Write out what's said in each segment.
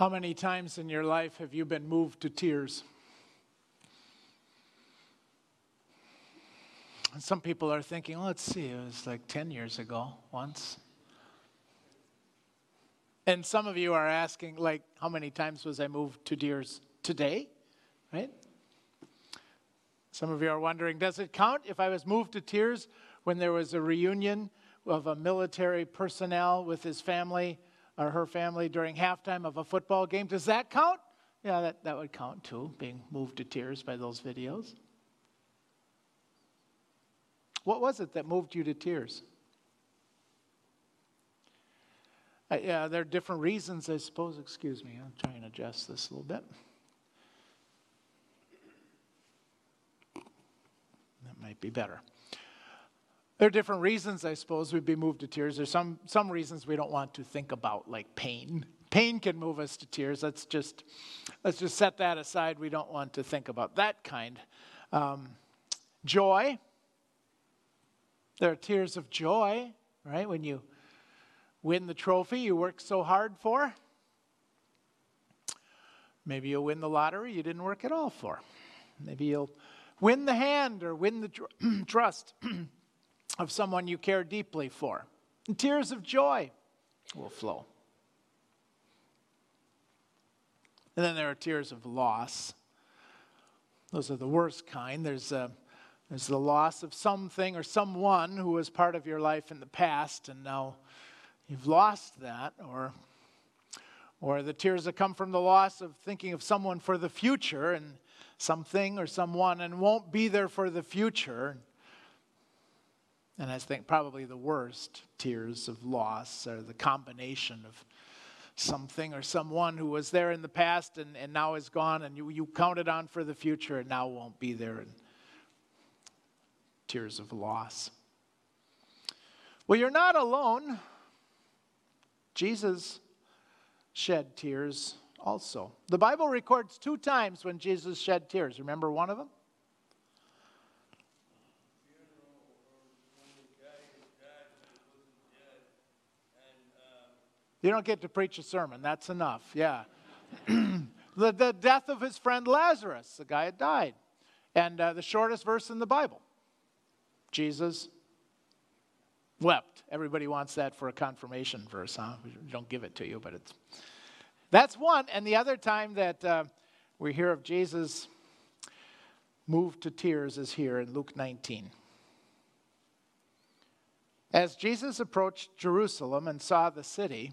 How many times in your life have you been moved to tears? Some people are thinking, let's see, it was like 10 years ago once. And some of you are asking, like, how many times was I moved to tears today? Right? Some of you are wondering, does it count if I was moved to tears when there was a reunion of a military personnel with his family or her family during halftime of a football game? Does that count? Yeah, that, that would count too, being moved to tears by those videos. What was it that moved you to tears? Uh, yeah, there are different reasons, I suppose. Excuse me, I'll try and adjust this a little bit. That might be better. There are different reasons, I suppose, we'd be moved to tears. There's some, some reasons we don't want to think about, like pain. Pain can move us to tears. Let's just, let's just set that aside. We don't want to think about that kind. Um, joy. There are tears of joy, right? When you win the trophy you worked so hard for. Maybe you'll win the lottery you didn't work at all for. Maybe you'll win the hand or win the tr- trust of someone you care deeply for. And tears of joy will flow. And then there are tears of loss. Those are the worst kind. There's, a, there's the loss of something or someone who was part of your life in the past, and now you've lost that, or, or the tears that come from the loss of thinking of someone for the future and something or someone and won't be there for the future. And I think probably the worst tears of loss are the combination of something or someone who was there in the past and, and now is gone and you, you counted on for the future and now won't be there. And tears of loss. Well, you're not alone. Jesus shed tears also. The Bible records two times when Jesus shed tears. Remember one of them? You don't get to preach a sermon. That's enough. Yeah. the, the death of his friend Lazarus, the guy had died. And uh, the shortest verse in the Bible Jesus wept. Everybody wants that for a confirmation verse, huh? We don't give it to you, but it's. That's one. And the other time that uh, we hear of Jesus moved to tears is here in Luke 19. As Jesus approached Jerusalem and saw the city,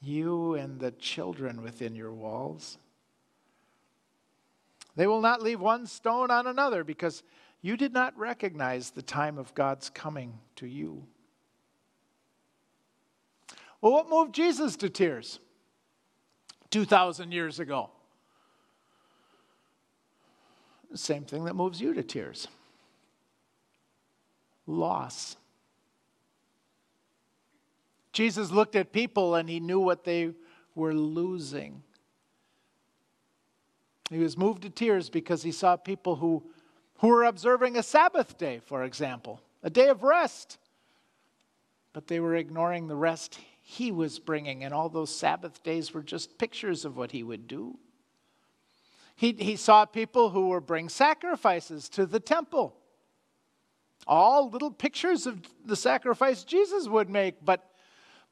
you and the children within your walls. They will not leave one stone on another because you did not recognize the time of God's coming to you. Well, what moved Jesus to tears 2,000 years ago? The same thing that moves you to tears loss. Jesus looked at people and he knew what they were losing. He was moved to tears because he saw people who, who were observing a Sabbath day, for example, a day of rest. But they were ignoring the rest he was bringing, and all those Sabbath days were just pictures of what he would do. He, he saw people who were bring sacrifices to the temple. All little pictures of the sacrifice Jesus would make, but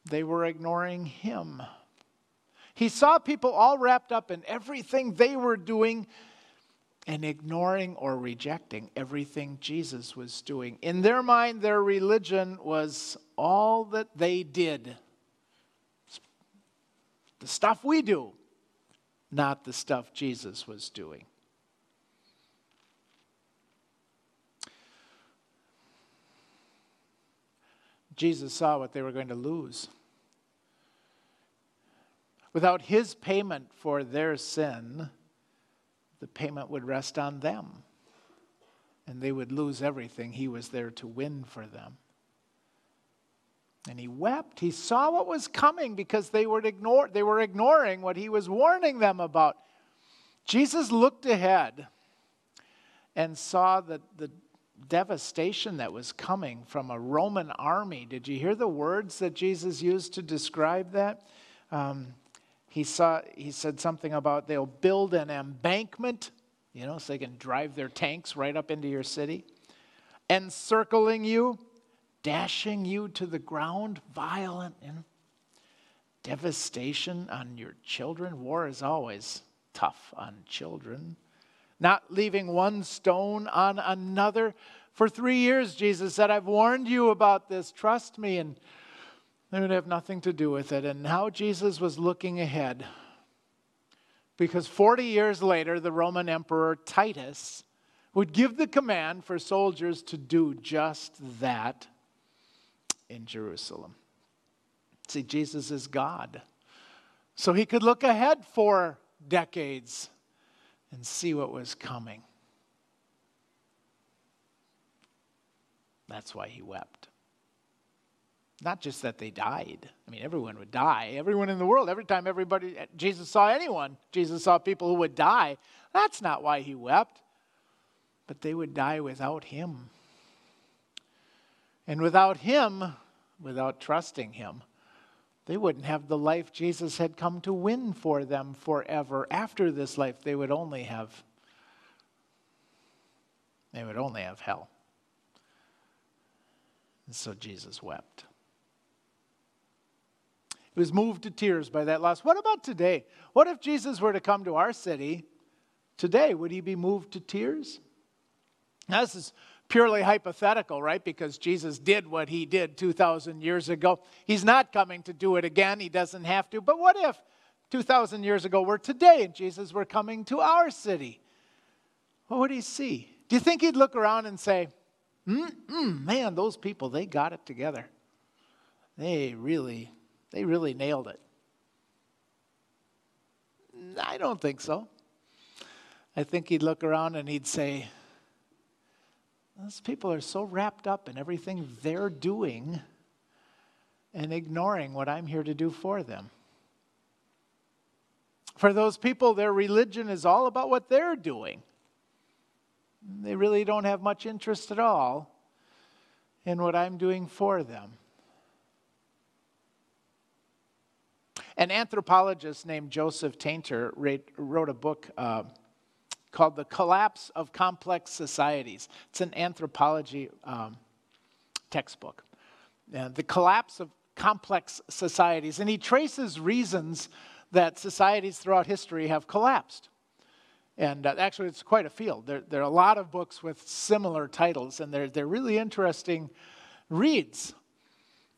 they were ignoring him. He saw people all wrapped up in everything they were doing and ignoring or rejecting everything Jesus was doing. In their mind, their religion was all that they did. The stuff we do, not the stuff Jesus was doing. Jesus saw what they were going to lose. Without his payment for their sin, the payment would rest on them. And they would lose everything he was there to win for them. And he wept. He saw what was coming because they were, ignore, they were ignoring what he was warning them about. Jesus looked ahead and saw that the devastation that was coming from a Roman army. Did you hear the words that Jesus used to describe that? Um, he, saw, he said something about they'll build an embankment, you know, so they can drive their tanks right up into your city, encircling you, dashing you to the ground, violent devastation on your children. War is always tough on children not leaving one stone on another. For three years, Jesus said, I've warned you about this. Trust me. And they would have nothing to do with it. And now Jesus was looking ahead. Because 40 years later, the Roman Emperor Titus would give the command for soldiers to do just that in Jerusalem. See, Jesus is God. So he could look ahead for decades and see what was coming. That's why he wept. Not just that they died. I mean, everyone would die. Everyone in the world, every time everybody, Jesus saw anyone, Jesus saw people who would die. That's not why he wept. But they would die without him. And without him, without trusting him, they wouldn't have the life Jesus had come to win for them forever. After this life, they would only have they would only have hell. And so Jesus wept. He was moved to tears by that loss. What about today? What if Jesus were to come to our city today? Would he be moved to tears? Now, this is purely hypothetical, right? Because Jesus did what he did 2,000 years ago. He's not coming to do it again. He doesn't have to. But what if 2,000 years ago were today and Jesus were coming to our city? What would he see? Do you think he'd look around and say, mm, man, those people, they got it together. They really, they really nailed it. I don't think so. I think he'd look around and he'd say, those people are so wrapped up in everything they're doing and ignoring what I'm here to do for them. For those people, their religion is all about what they're doing. They really don't have much interest at all in what I'm doing for them. An anthropologist named Joseph Tainter wrote a book. Uh, called The Collapse of Complex Societies. It's an anthropology um, textbook. Uh, the Collapse of Complex Societies. And he traces reasons that societies throughout history have collapsed. And uh, actually, it's quite a field. There, there, are a lot of books with similar titles, and they're, they're really interesting reads.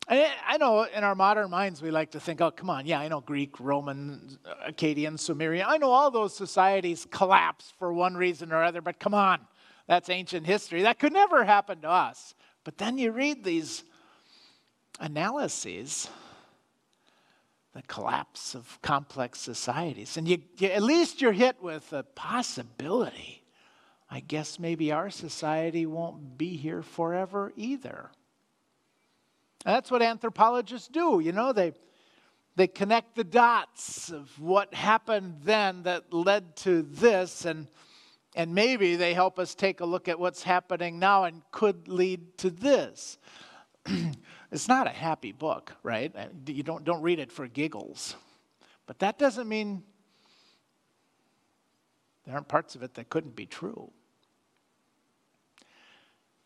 I know in our modern minds we like to think, oh, come on, yeah, I know Greek, Roman, Akkadian, Sumerian. I know all those societies collapse for one reason or other, but come on, that's ancient history. That could never happen to us. But then you read these analyses, the collapse of complex societies, and you, you at least you're hit with a possibility. I guess maybe our society won't be here forever either. That's what anthropologists do. You know, they, they connect the dots of what happened then that led to this, and, and maybe they help us take a look at what's happening now and could lead to this. it's not a happy book, right? You don't, don't read it for giggles. But that doesn't mean there aren't parts of it that couldn't be true.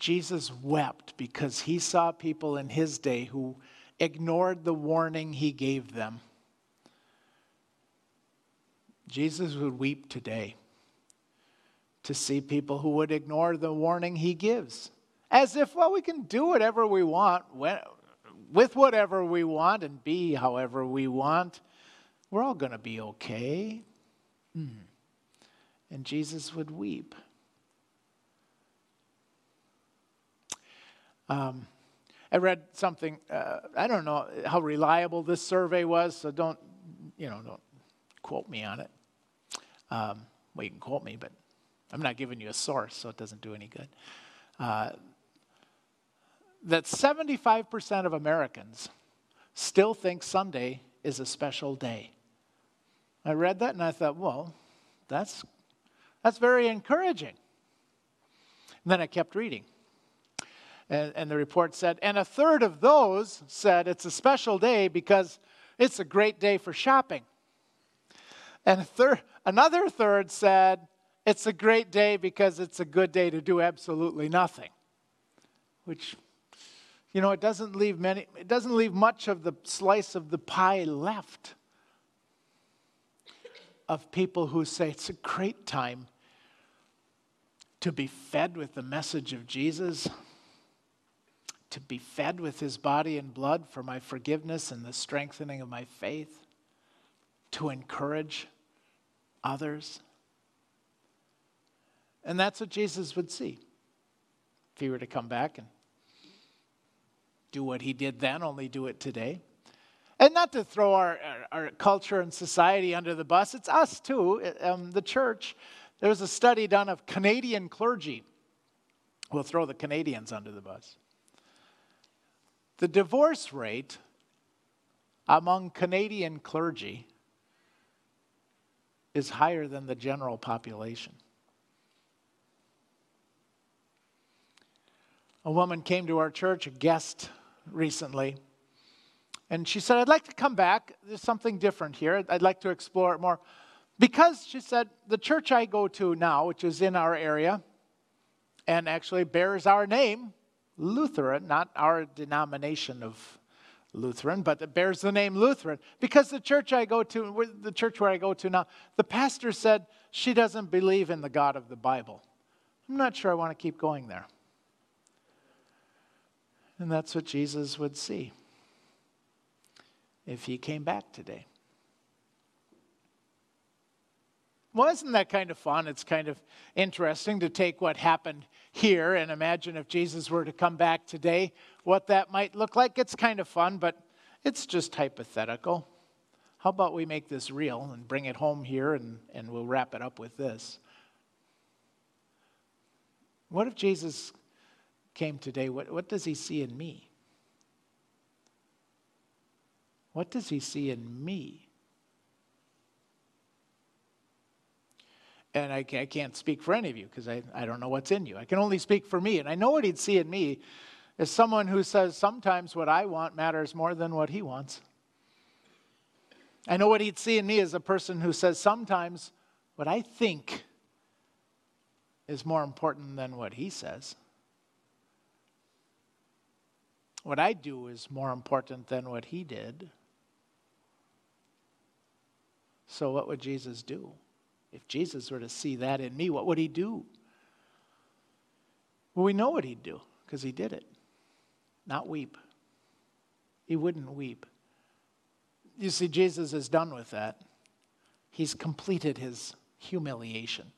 Jesus wept because he saw people in his day who ignored the warning he gave them. Jesus would weep today to see people who would ignore the warning he gives. As if, well, we can do whatever we want, with whatever we want, and be however we want. We're all going to be okay. Mm. And Jesus would weep. Um, I read something, uh, I don't know how reliable this survey was, so don't you know, don't quote me on it. Um, well, you can quote me, but I'm not giving you a source, so it doesn't do any good. Uh, that 75% of Americans still think Sunday is a special day. I read that and I thought, well, that's, that's very encouraging. And then I kept reading. And, and the report said, and a third of those said it's a special day because it's a great day for shopping. And a third, another third said it's a great day because it's a good day to do absolutely nothing. Which, you know, it doesn't leave many, it doesn't leave much of the slice of the pie left of people who say it's a great time to be fed with the message of Jesus be fed with his body and blood for my forgiveness and the strengthening of my faith, to encourage others. And that's what Jesus would see if he were to come back and do what he did then, only do it today. And not to throw our, our, our culture and society under the bus, it's us too, um, the church. There was a study done of Canadian clergy. We'll throw the Canadians under the bus. The divorce rate among Canadian clergy is higher than the general population. A woman came to our church, a guest recently, and she said, I'd like to come back. There's something different here. I'd like to explore it more. Because, she said, the church I go to now, which is in our area, and actually bears our name, Lutheran, not our denomination of Lutheran, but it bears the name Lutheran. Because the church I go to, the church where I go to now, the pastor said she doesn't believe in the God of the Bible. I'm not sure I want to keep going there. And that's what Jesus would see if he came back today. Well, isn't that kind of fun? It's kind of interesting to take what happened here and imagine if Jesus were to come back today, what that might look like. It's kind of fun, but it's just hypothetical. How about we make this real and bring it home here and, and we'll wrap it up with this? What if Jesus came today? What, what does he see in me? What does he see in me? And I, I can't speak for any of you because I, I don't know what's in you. I can only speak for me. And I know what he'd see in me is someone who says sometimes what I want matters more than what he wants. I know what he'd see in me as a person who says sometimes what I think is more important than what he says. What I do is more important than what he did. So, what would Jesus do? If Jesus were to see that in me, what would he do? Well, we know what he'd do because he did it. Not weep. He wouldn't weep. You see, Jesus is done with that. He's completed his humiliation.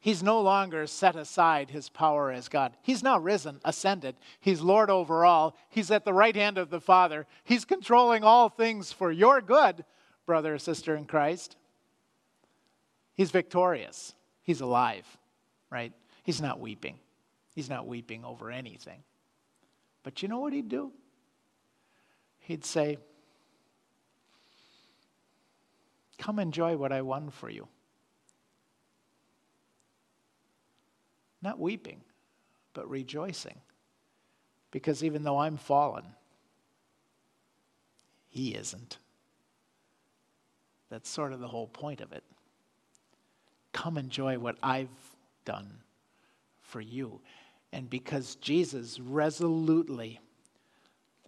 He's no longer set aside his power as God. He's now risen, ascended. He's Lord over all. He's at the right hand of the Father. He's controlling all things for your good, brother sister in Christ. He's victorious. He's alive, right? He's not weeping. He's not weeping over anything. But you know what he'd do? He'd say, Come enjoy what I won for you. Not weeping, but rejoicing. Because even though I'm fallen, he isn't. That's sort of the whole point of it. Come enjoy what I've done for you. And because Jesus resolutely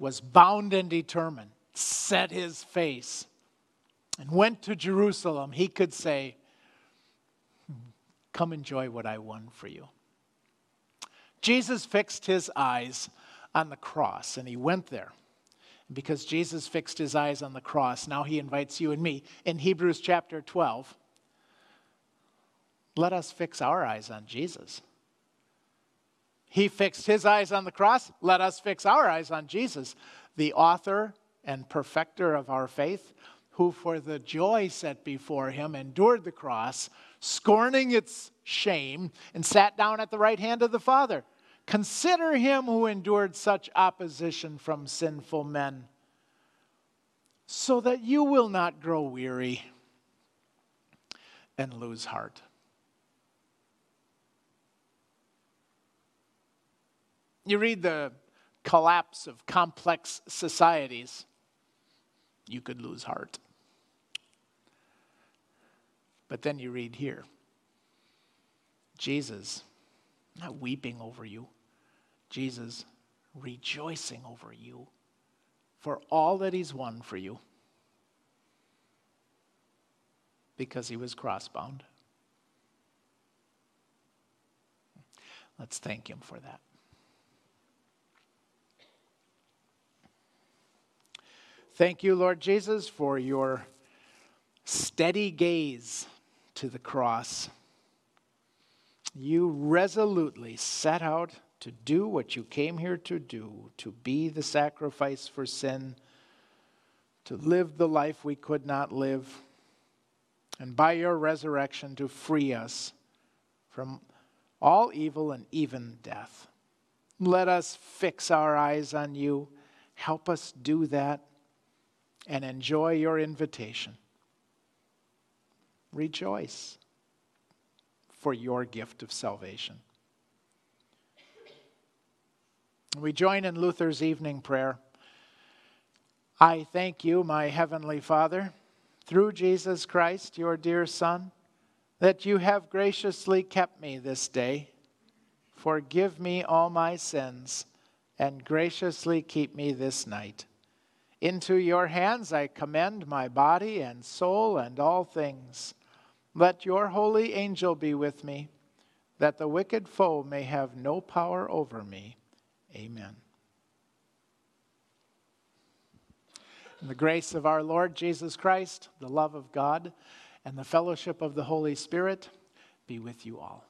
was bound and determined, set his face, and went to Jerusalem, he could say, hmm, Come enjoy what I won for you. Jesus fixed his eyes on the cross and he went there. because Jesus fixed his eyes on the cross, now he invites you and me in Hebrews chapter 12 let us fix our eyes on Jesus. He fixed his eyes on the cross. Let us fix our eyes on Jesus, the author and perfecter of our faith, who for the joy set before him endured the cross, scorning its shame, and sat down at the right hand of the Father. Consider him who endured such opposition from sinful men, so that you will not grow weary and lose heart. You read the collapse of complex societies, you could lose heart. But then you read here Jesus not weeping over you, Jesus rejoicing over you for all that he's won for you because he was crossbound. Let's thank him for that. Thank you, Lord Jesus, for your steady gaze to the cross. You resolutely set out to do what you came here to do, to be the sacrifice for sin, to live the life we could not live, and by your resurrection to free us from all evil and even death. Let us fix our eyes on you. Help us do that and enjoy your invitation. Rejoice for your gift of salvation. We join in Luther's evening prayer. I thank you, my heavenly Father, through Jesus Christ, your dear Son, that you have graciously kept me this day. Forgive me all my sins and graciously keep me this night. Into your hands I commend my body and soul and all things. Let your holy angel be with me, that the wicked foe may have no power over me. Amen. In the grace of our Lord Jesus Christ, the love of God, and the fellowship of the Holy Spirit be with you all.